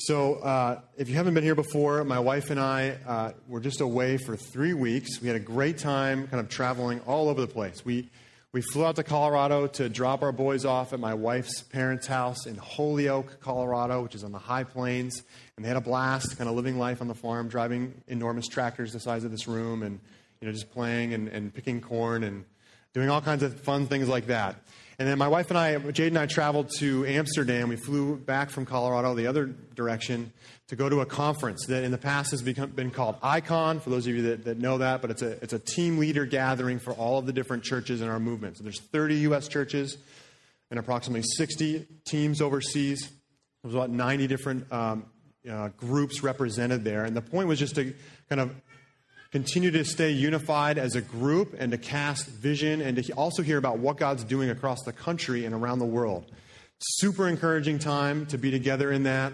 So, uh, if you haven't been here before, my wife and I uh, were just away for three weeks. We had a great time kind of traveling all over the place. We, we flew out to Colorado to drop our boys off at my wife's parents' house in Holyoke, Colorado, which is on the high plains. And they had a blast, kind of living life on the farm, driving enormous tractors the size of this room, and you know, just playing and, and picking corn and doing all kinds of fun things like that. And then my wife and I, Jade and I, traveled to Amsterdam. We flew back from Colorado the other direction to go to a conference that in the past has become, been called ICON, for those of you that, that know that, but it's a, it's a team leader gathering for all of the different churches in our movement. So there's 30 U.S. churches and approximately 60 teams overseas. There's about 90 different um, uh, groups represented there. And the point was just to kind of continue to stay unified as a group and to cast vision and to also hear about what God's doing across the country and around the world. Super encouraging time to be together in that.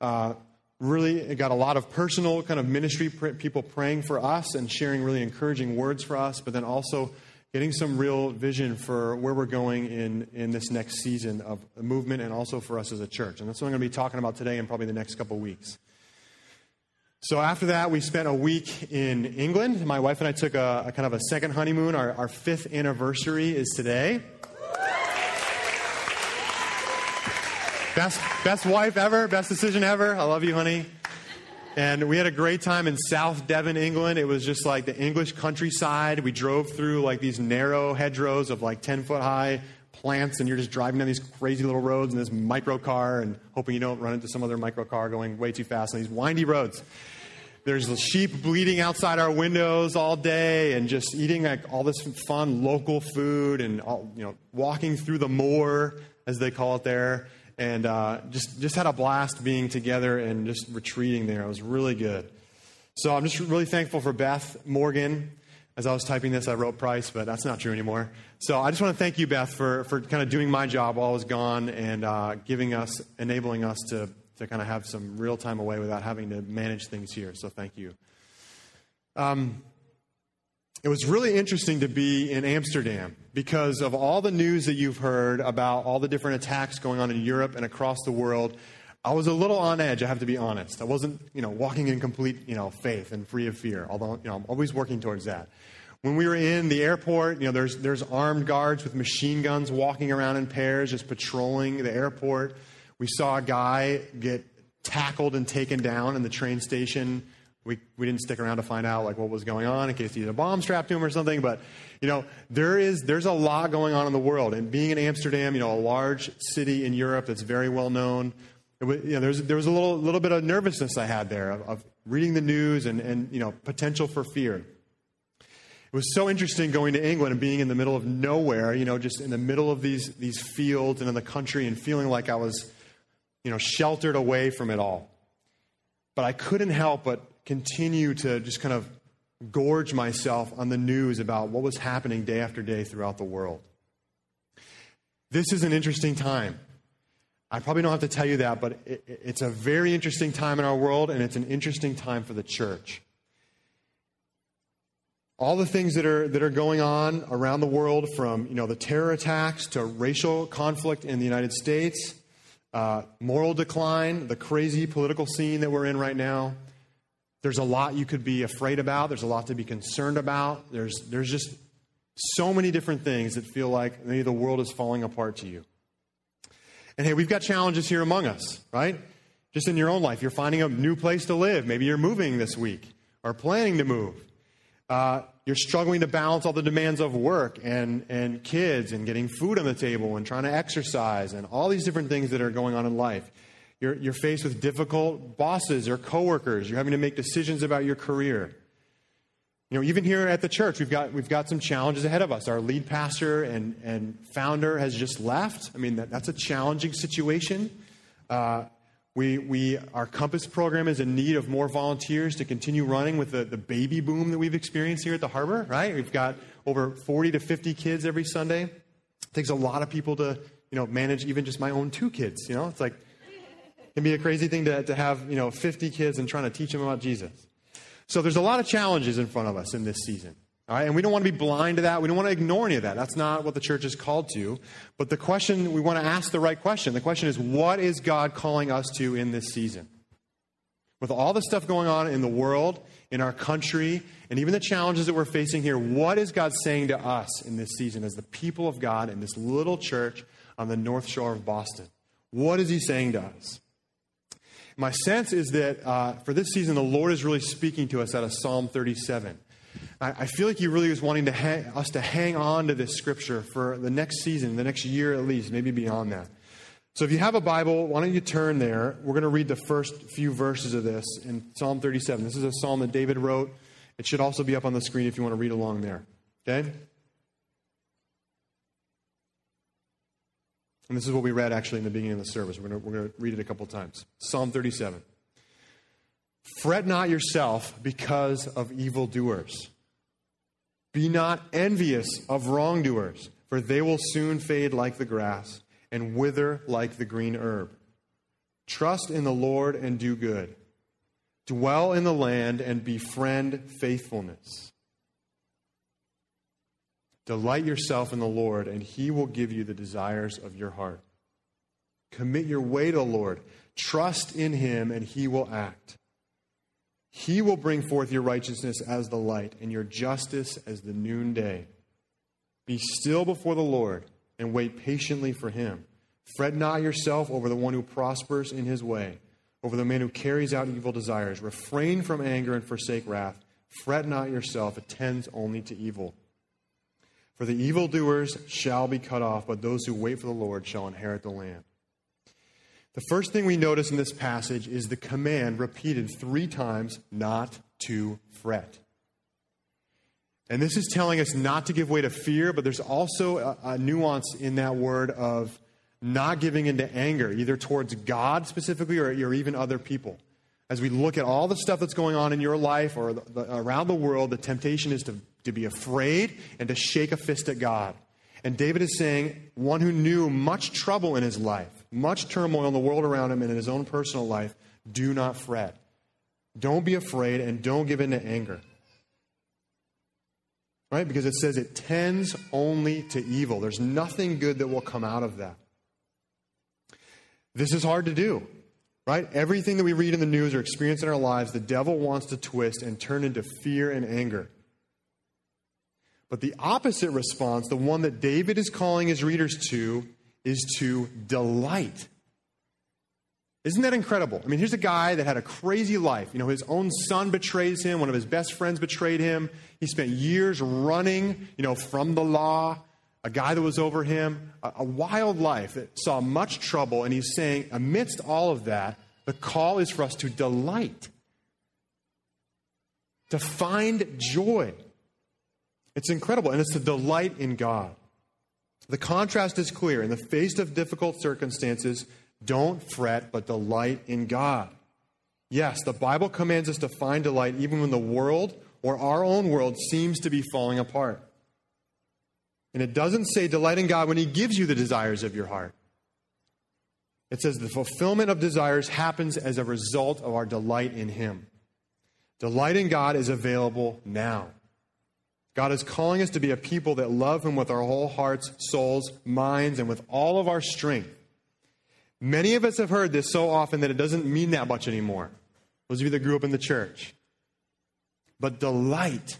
Uh, really got a lot of personal kind of ministry people praying for us and sharing really encouraging words for us, but then also getting some real vision for where we're going in, in this next season of movement and also for us as a church. And that's what I'm going to be talking about today and probably the next couple weeks. So after that, we spent a week in England. My wife and I took a, a kind of a second honeymoon. Our, our fifth anniversary is today. Best, best wife ever, best decision ever. I love you, honey. And we had a great time in South Devon, England. It was just like the English countryside. We drove through like these narrow hedgerows of like 10 foot high plants, and you're just driving down these crazy little roads in this micro car and hoping you don't run into some other micro car going way too fast on these windy roads. There's sheep bleeding outside our windows all day and just eating like all this fun local food and all, you know walking through the moor as they call it there and uh, just just had a blast being together and just retreating there. It was really good. So I'm just really thankful for Beth Morgan as I was typing this, I wrote Price, but that's not true anymore. So I just want to thank you, Beth, for, for kind of doing my job while I was gone and uh, giving us, enabling us to, to kind of have some real time away without having to manage things here. So thank you. Um, it was really interesting to be in Amsterdam because of all the news that you've heard about all the different attacks going on in Europe and across the world. I was a little on edge, I have to be honest. I wasn't, you know, walking in complete, you know, faith and free of fear, although, you know, I'm always working towards that. When we were in the airport, you know, there's, there's armed guards with machine guns walking around in pairs, just patrolling the airport. We saw a guy get tackled and taken down in the train station. We, we didn't stick around to find out like what was going on in case he had a bomb strapped to him or something. But you know, there is there's a lot going on in the world. And being in Amsterdam, you know, a large city in Europe that's very well known, was, you know, there was, there was a little, little bit of nervousness I had there of, of reading the news and, and you know, potential for fear. It was so interesting going to England and being in the middle of nowhere, you know, just in the middle of these, these fields and in the country and feeling like I was, you know, sheltered away from it all. But I couldn't help but continue to just kind of gorge myself on the news about what was happening day after day throughout the world. This is an interesting time. I probably don't have to tell you that, but it, it's a very interesting time in our world, and it's an interesting time for the church. All the things that are, that are going on around the world, from you know, the terror attacks to racial conflict in the United States, uh, moral decline, the crazy political scene that we're in right now, there's a lot you could be afraid about. There's a lot to be concerned about. There's, there's just so many different things that feel like maybe the world is falling apart to you. And hey, we've got challenges here among us, right? Just in your own life, you're finding a new place to live. Maybe you're moving this week or planning to move. Uh, you're struggling to balance all the demands of work and, and kids and getting food on the table and trying to exercise and all these different things that are going on in life. You're, you're faced with difficult bosses or coworkers. You're having to make decisions about your career. You know, even here at the church, we've got, we've got some challenges ahead of us. Our lead pastor and, and founder has just left. I mean, that, that's a challenging situation. Uh, we, we, our Compass program is in need of more volunteers to continue running with the, the baby boom that we've experienced here at the harbor, right? We've got over 40 to 50 kids every Sunday. It takes a lot of people to, you know, manage even just my own two kids, you know? It's like, it can be a crazy thing to, to have, you know, 50 kids and trying to teach them about Jesus. So there's a lot of challenges in front of us in this season. All right, and we don't want to be blind to that. We don't want to ignore any of that. That's not what the church is called to. But the question, we want to ask the right question. The question is, what is God calling us to in this season? With all the stuff going on in the world, in our country, and even the challenges that we're facing here, what is God saying to us in this season as the people of God in this little church on the North Shore of Boston? What is He saying to us? My sense is that uh, for this season, the Lord is really speaking to us out of Psalm 37. I, feel like He really is wanting to hang, us to hang on to this scripture for the next season, the next year at least, maybe beyond that. So if you have a Bible, why don't you turn there? We're going to read the first few verses of this in Psalm 37. This is a psalm that David wrote. It should also be up on the screen if you want to read along there. Okay? And this is what we read actually in the beginning of the service. We're going to, we're going to read it a couple times. Psalm 37. Fret not yourself because of evildoers. Be not envious of wrongdoers, for they will soon fade like the grass and wither like the green herb. Trust in the Lord and do good. Dwell in the land and befriend faithfulness. Delight yourself in the Lord, and he will give you the desires of your heart. Commit your way to the Lord. Trust in him, and he will act. He will bring forth your righteousness as the light, and your justice as the noonday. Be still before the Lord and wait patiently for him. Fret not yourself over the one who prospers in his way, over the man who carries out evil desires. Refrain from anger and forsake wrath. Fret not yourself, it tends only to evil. For the evildoers shall be cut off, but those who wait for the Lord shall inherit the land. The first thing we notice in this passage is the command repeated three times not to fret. And this is telling us not to give way to fear, but there's also a, a, nuance in that word of not giving into anger, either towards God specifically or, or even other people. As we look at all the stuff that's going on in your life or the, the, around the world, the temptation is to, to be afraid and to shake a fist at God. And David is saying, one who knew much trouble in his life, much turmoil in the world around him and in his own personal life, do not fret. Don't be afraid and don't give in to anger. Right? Because it says it tends only to evil. There's nothing good that will come out of that. This is hard to do. Right? Everything that we read in the news or experience in our lives, the devil wants to twist and turn into fear and anger. But the opposite response, the one that David is calling his readers to, is to delight. Isn't that incredible? I mean, here's a guy that had a crazy life. You know, his own son betrays him, one of his best friends betrayed him. He spent years running, you know, from the law, a guy that was over him, a, a wild life that saw much trouble. And he's saying, amidst all of that, the call is for us to delight, to find joy. It's incredible, and it's to delight in God. The contrast is clear. In the face of difficult circumstances, don't fret, but delight in God. Yes, the Bible commands us to find delight even when the world or our own world seems to be falling apart. And it doesn't say delight in God when He gives you the desires of your heart. It says the fulfillment of desires happens as a result of our delight in Him. Delight in God is available now. God is calling us to be a people that love Him with our whole hearts, souls, minds, and with all of our strength. Many of us have heard this so often that it doesn't mean that much anymore. Those of you that grew up in the church. But delight,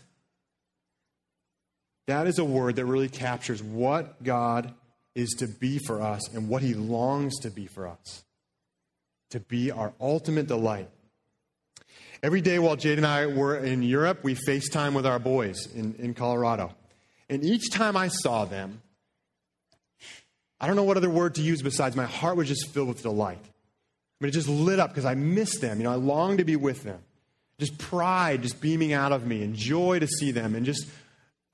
that is a word that really captures what God is to be for us and what he longs to be for us. To be our ultimate delight. Every day while Jade and I were in Europe, we FaceTime with our boys in, in Colorado. And each time I saw them, I don't know what other word to use besides my heart was just filled with delight. I mean, it just lit up because I missed them. You know, I longed to be with them. Just pride just beaming out of me and joy to see them. And just,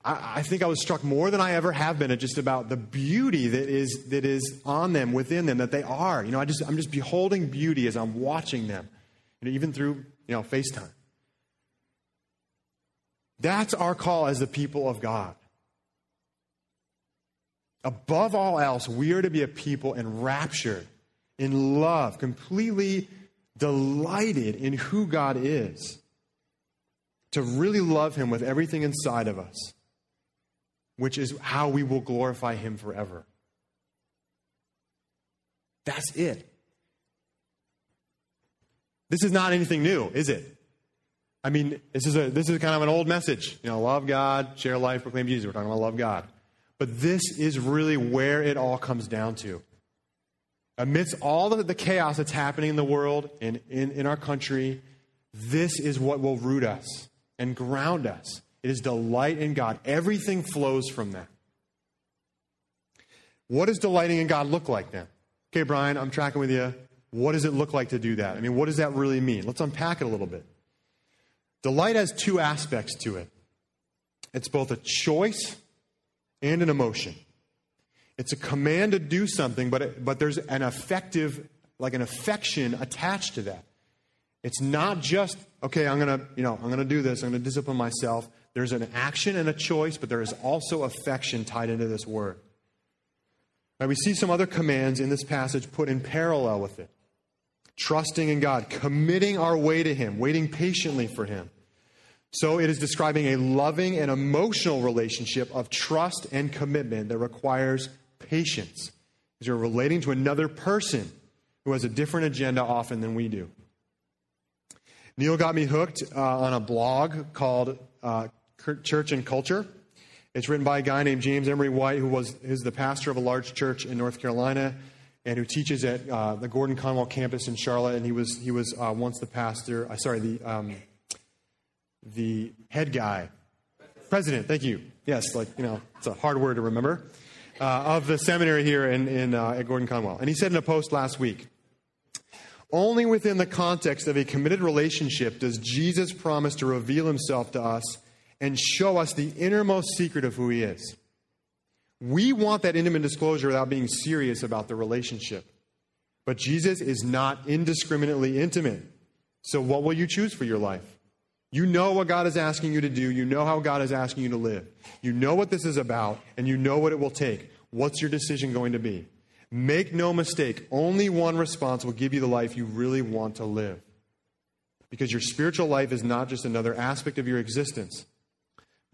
I, I think I was struck more than I ever have been at just about the beauty that is, that is on them, within them, that they are. You know, I just, I'm just beholding beauty as I'm watching them, even through, you know, FaceTime. That's our call as the people of God. Above all else, we are to be a people enraptured in love, completely delighted in who God is, to really love Him with everything inside of us, which is how we will glorify Him forever. That's it. This is not anything new, is it? I mean, this is, a, this is kind of an old message. You know, love God, share life, proclaim Jesus. We're talking about love God. But this is really where it all comes down to. Amidst all the, the chaos that's happening in the world and in, in our country, this is what will root us and ground us. It is delight in God. Everything flows from that. What does delighting in God look like then? Okay, Brian, I'm tracking with you. What does it look like to do that? I mean, what does that really mean? Let's unpack it a little bit. Delight has two aspects to it it's both a choice and an emotion. It's a command to do something, but, it, but there's an affective, like an affection attached to that. It's not just, okay, I'm to, you know, I'm to do this, I'm to discipline myself. There's an action and a choice, but there is also affection tied into this word. Now, we see some other commands in this passage put in parallel with it trusting in God, committing our way to Him, waiting patiently for Him. So it is describing a loving and emotional relationship of trust and commitment that requires patience. Because you're relating to another person who has a different agenda often than we do. Neil got me hooked uh, on a blog called uh, Church and Culture. It's written by a guy named James Emery White, who was is the pastor of a large church in North Carolina and who teaches at uh, the Gordon Conwell campus in Charlotte. And he was he was uh, once the pastor. Uh, sorry, the um, the head guy, president. Thank you. Yes, like you know, it's a hard word to remember. Uh, of the seminary here in, in uh, at Gordon Conwell, and he said in a post last week. Only within the context of a committed relationship does Jesus promise to reveal himself to us and show us the innermost secret of who he is. We want that intimate disclosure without being serious about the relationship. But Jesus is not indiscriminately intimate. So, what will you choose for your life? You know what God is asking you to do. You know how God is asking you to live. You know what this is about, and you know what it will take. What's your decision going to be? Make no mistake, only one response will give you the life you really want to live. Because your spiritual life is not just another aspect of your existence,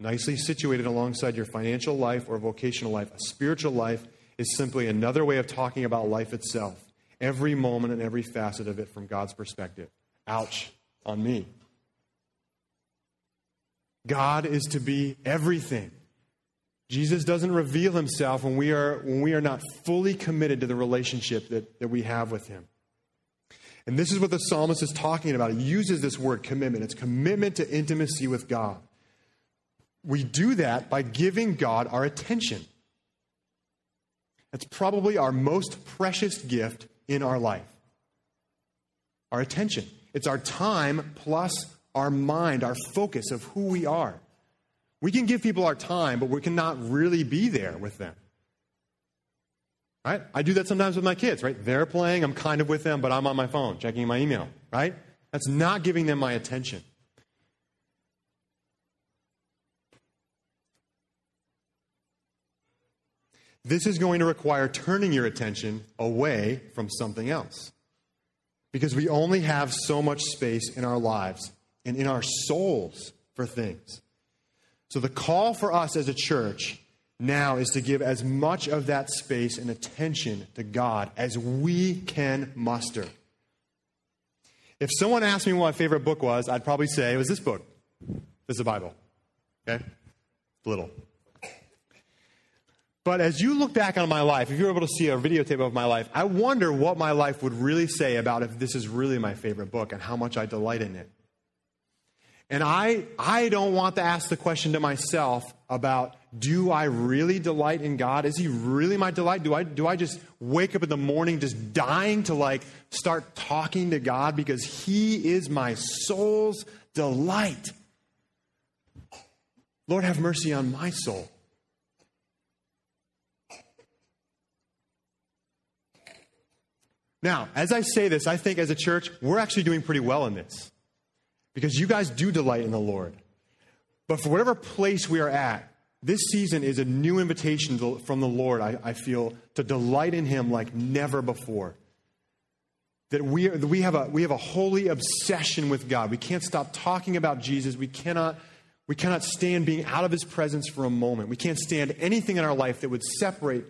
nicely situated alongside your financial life or vocational life. A spiritual life is simply another way of talking about life itself, every moment and every facet of it from God's perspective. Ouch on me. God is to be everything. Jesus doesn't reveal himself when we are, when we are not fully committed to the relationship that, that we have with him. And this is what the psalmist is talking about. He uses this word commitment. It's commitment to intimacy with God. We do that by giving God our attention. That's probably our most precious gift in our life. Our attention. It's our time plus our mind, our focus of who we are. We can give people our time, but we cannot really be there with them. Right? I do that sometimes with my kids, right? They're playing, I'm kind of with them, but I'm on my phone checking my email, right? That's not giving them my attention. This is going to require turning your attention away from something else. Because we only have so much space in our lives and in our souls for things. So the call for us as a church now is to give as much of that space and attention to God as we can muster. If someone asked me what my favorite book was, I'd probably say it was this book. This is the Bible. Okay? Little. But as you look back on my life, if you're able to see a videotape of my life, I wonder what my life would really say about if this is really my favorite book and how much I delight in it. And I, I don't want to ask the question to myself about do I really delight in God? Is He really my delight? Do I, do I just wake up in the morning just dying to like start talking to God because He is my soul's delight? Lord, have mercy on my soul. Now, as I say this, I think as a church, we're actually doing pretty well in this because you guys do delight in the Lord. But for whatever place we are at, this season is a new invitation to, from the Lord, I, I, feel, to delight in Him like never before. That we, are, that we, have a, we have a holy obsession with God. We can't stop talking about Jesus. We cannot, we cannot stand being out of His presence for a moment. We can't stand anything in our life that would separate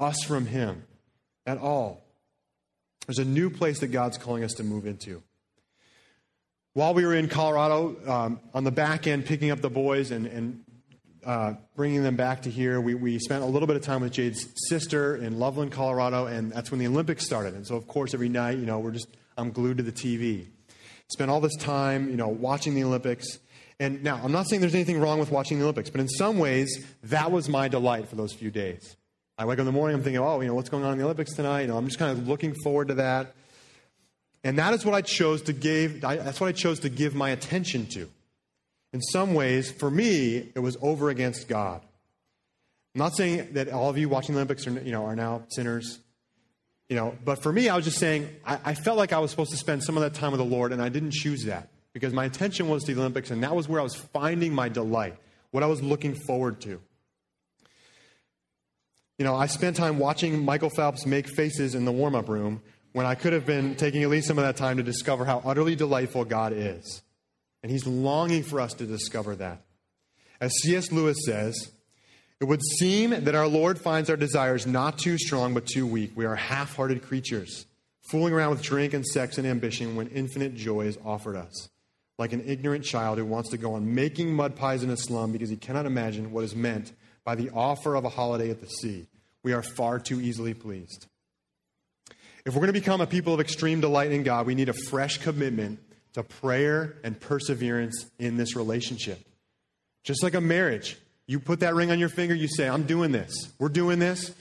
us from Him at all. There's a new place that God's calling us to move into. while we were in Colorado, um, on the back end, picking up the boys and, and uh, bringing them back to here, we, we spent a little bit of time with Jade's sister in Loveland, Colorado, and that's when the Olympics started. And so, of course, every night, you know, we're just, I'm glued to the TV. Spent all this time, you know, watching the Olympics. And now, I'm not saying there's anything wrong with watching the Olympics, but in some ways, that was my delight for those few days. I wake up in the morning, I'm thinking, oh, you know, what's going on in the Olympics tonight? You know, I'm just kind of looking forward to that. And that is what I chose to give, that's what I chose to give my attention to. In some ways, for me, it was over against God. I'm not saying that all of you watching the Olympics are, you know, are now sinners. You know, but for me, I was just saying, I, I felt like I was supposed to spend some of that time with the Lord, and I didn't choose that because my attention was to the Olympics, and that was where I was finding my delight, what I was looking forward to. You know, I spent time watching Michael Phelps make faces in the warm up room when I could have been taking at least some of that time to discover how utterly delightful God is. And He's longing for us to discover that. As C.S. Lewis says, it would seem that our Lord finds our desires not too strong but too weak. We are half hearted creatures, fooling around with drink and sex and ambition when infinite joy is offered us. Like an ignorant child who wants to go on making mud pies in a slum because he cannot imagine what is meant by the offer of a holiday at the sea. We are far too easily pleased. If we're going to become a people of extreme delight in God, we need a fresh commitment to prayer and perseverance in this relationship. Just like a marriage, you put that ring on your finger, you say, I'm doing this. We're doing this.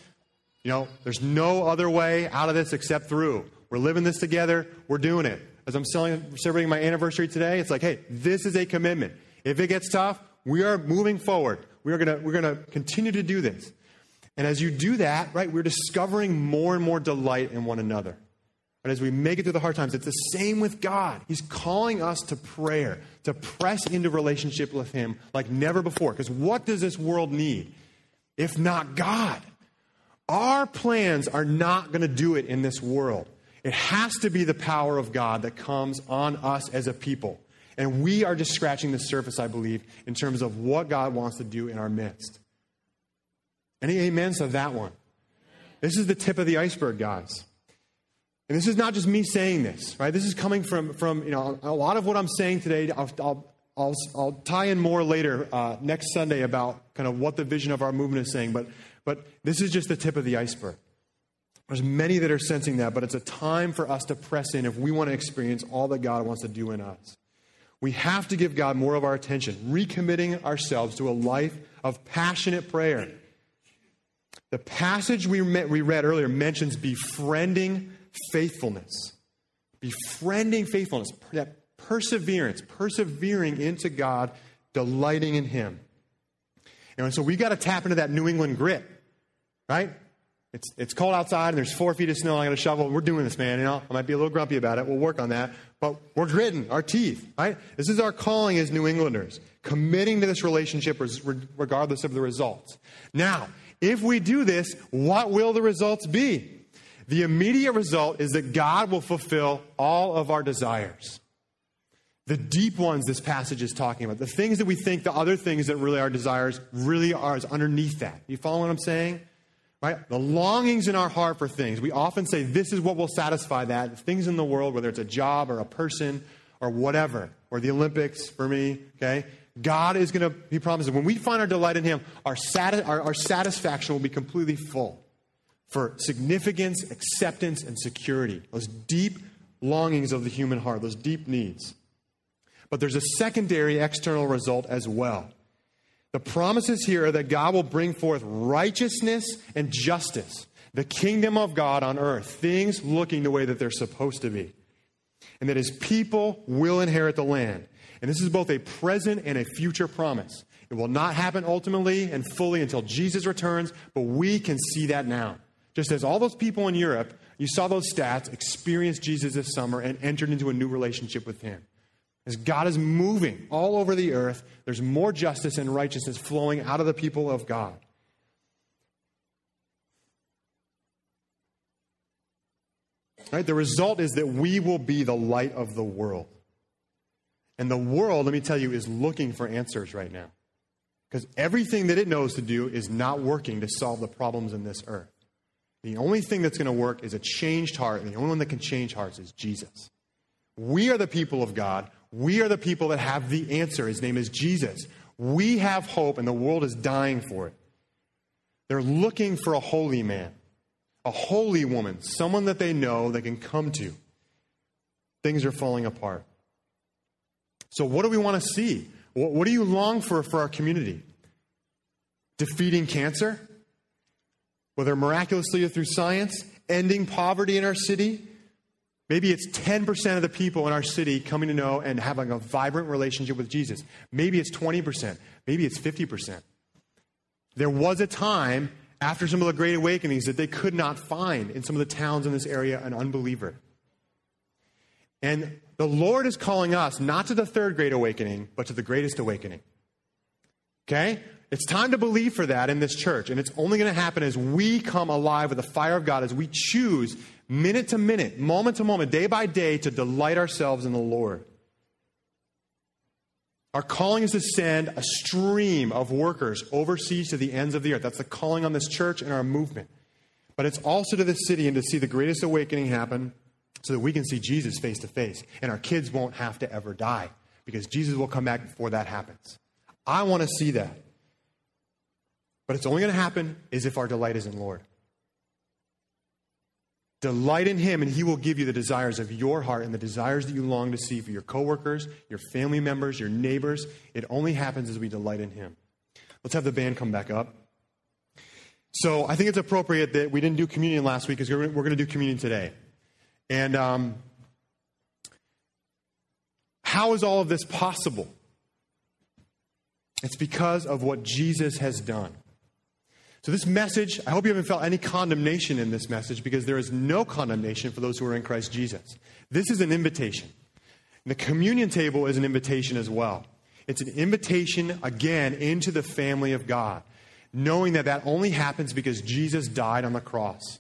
You know, there's no other way out of this except through. We're living this together. We're doing it. As I'm celebrating my anniversary today, it's like, hey, this is a commitment. If it gets tough, we are moving forward. We are gonna, we're going to continue to do this. And as you do that, right, we're discovering more and more delight in one another. And as we make it through the hard times, it's the same with God. He's calling us to prayer, to press into relationship with Him like never before. Because what does this world need if not God? Our plans are not going to do it in this world. It has to be the power of God that comes on us as a people. And we are just scratching the surface, I believe, in terms of what God wants to do in our midst. Any amens to that one? This is the tip of the iceberg, guys. And this is not just me saying this, right? This is coming from, from you know, a lot of what I'm saying today. I'll, I'll, I'll, tie in more later uh, next Sunday about kind of what the vision of our movement is saying, but, but this is just the tip of the iceberg. There's many that are sensing that, but it's a time for us to press in if we want to experience all that God wants to do in us. We have to give God more of our attention, recommitting ourselves to a life of passionate prayer. The passage we, met, we read earlier mentions befriending faithfulness. Befriending faithfulness, that perseverance, persevering into God, delighting in Him. And so we got to tap into that New England grit, right? It's, it's cold outside and there's four feet of snow. I got a shovel. We're doing this, man. You know, I might be a little grumpy about it. We'll work on that. But we're gritting our teeth, right? This is our calling as New Englanders, committing to this relationship regardless of the results. Now, if we do this, what will the results be? The immediate result is that God will fulfill all of our desires. The deep ones this passage is talking about, the things that we think the other things that really are desires really are is underneath that. You follow what I'm saying? Right? The longings in our heart for things. We often say this is what will satisfy that. Things in the world, whether it's a job or a person or whatever, or the Olympics for me, okay? God is going to, He promises, when we find our delight in Him, our, sati- our, our satisfaction will be completely full for significance, acceptance, and security. Those deep longings of the human heart, those deep needs. But there's a secondary external result as well. The promises here are that God will bring forth righteousness and justice, the kingdom of God on earth, things looking the way that they're supposed to be. And that his people will inherit the land. And this is both a present and a future promise. It will not happen ultimately and fully until Jesus returns, but we can see that now. Just as all those people in Europe, you saw those stats, experienced Jesus this summer and entered into a new relationship with him. As God is moving all over the earth, there's more justice and righteousness flowing out of the people of God. Right? The result is that we will be the light of the world. And the world, let me tell you, is looking for answers right now. Because everything that it knows to do is not working to solve the problems in this earth. The only thing that's going to work is a changed heart, and the only one that can change hearts is Jesus. We are the people of God. We are the people that have the answer. His name is Jesus. We have hope, and the world is dying for it. They're looking for a holy man, a holy woman, someone that they know they can come to. Things are falling apart. So, what do we want to see? What do you long for for our community? Defeating cancer? Whether miraculously or through science? Ending poverty in our city? Maybe it's 10% of the people in our city coming to know and having a vibrant relationship with Jesus. Maybe it's 20%. Maybe it's 50%. There was a time after some of the great awakenings that they could not find in some of the towns in this area an unbeliever. And the Lord is calling us not to the third great awakening, but to the greatest awakening. Okay? It's time to believe for that in this church. And it's only going to happen as we come alive with the fire of God, as we choose minute to minute, moment to moment, day by day to delight ourselves in the Lord. Our calling is to send a stream of workers overseas to the ends of the earth. That's the calling on this church and our movement. But it's also to the city and to see the greatest awakening happen so that we can see Jesus face to face. And our kids won't have to ever die because Jesus will come back before that happens. I want to see that. But it's only going to happen is if our delight is in Lord. Delight in Him, and He will give you the desires of your heart and the desires that you long to see for your coworkers, your family members, your neighbors. It only happens as we delight in Him. Let's have the band come back up. So I think it's appropriate that we didn't do communion last week because we're going to do communion today. And um, how is all of this possible? It's because of what Jesus has done. So, this message, I hope you haven't felt any condemnation in this message because there is no condemnation for those who are in Christ Jesus. This is an invitation. And The communion table is an invitation as well. It's an invitation, again, into the family of God, knowing that that only happens because Jesus died on the cross.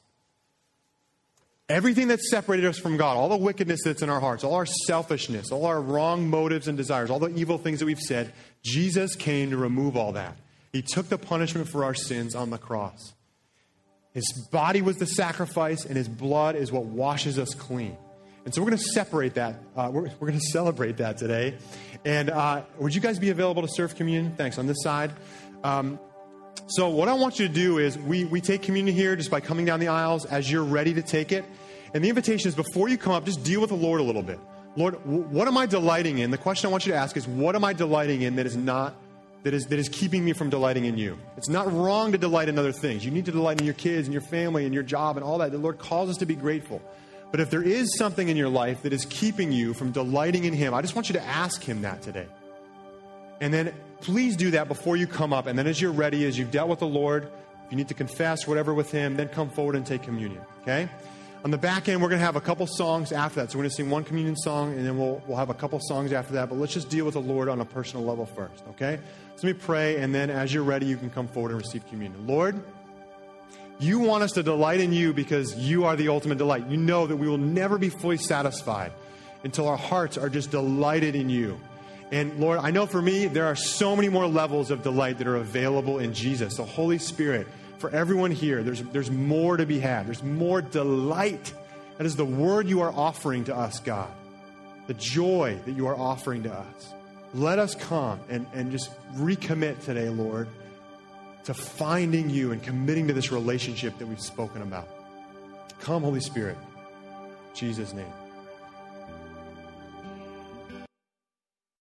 Everything that separated us from God, all the wickedness that's in our hearts, all our selfishness, all our wrong motives and desires, all the evil things that we've said, Jesus came to remove all that. He took the punishment for our sins on the cross. His body was the sacrifice, and his blood is what washes us clean. And so we're going to separate that. Uh, we're, we're going to celebrate that today. And uh, would you guys be available to serve communion? Thanks. On this side. Um, so, what I want you to do is we, we take communion here just by coming down the aisles as you're ready to take it. And the invitation is before you come up, just deal with the Lord a little bit. Lord, what am I delighting in? The question I want you to ask is, what am I delighting in that is not that is, that is keeping me from delighting in you. It's not wrong to delight in other things. You need to delight in your kids and your family and your job and all that. The Lord calls us to be grateful. But if there is something in your life that is keeping you from delighting in Him, I just want you to ask Him that today. And then please do that before you come up. And then as you're ready, as you've dealt with the Lord, if you need to confess whatever with Him, then come forward and take communion. Okay? On the back end, we're going to have a couple songs after that. So we're going to sing one communion song, and then we'll, we'll have a couple songs after that. But let's just deal with the Lord on a personal level first, okay? So let me pray, and then as you're ready, you can come forward and receive communion. Lord, you want us to delight in you because you are the ultimate delight. You know that we will never be fully satisfied until our hearts are just delighted in you. And Lord, I know for me, there are so many more levels of delight that are available in Jesus. The Holy Spirit for everyone here, there's, there's more to be had. There's more delight. That is the word you are offering to us, God. The joy that you are offering to us. Let us come and, and just recommit today, Lord, to finding you and committing to this relationship that we've spoken about. Come, Holy Spirit. In Jesus' name.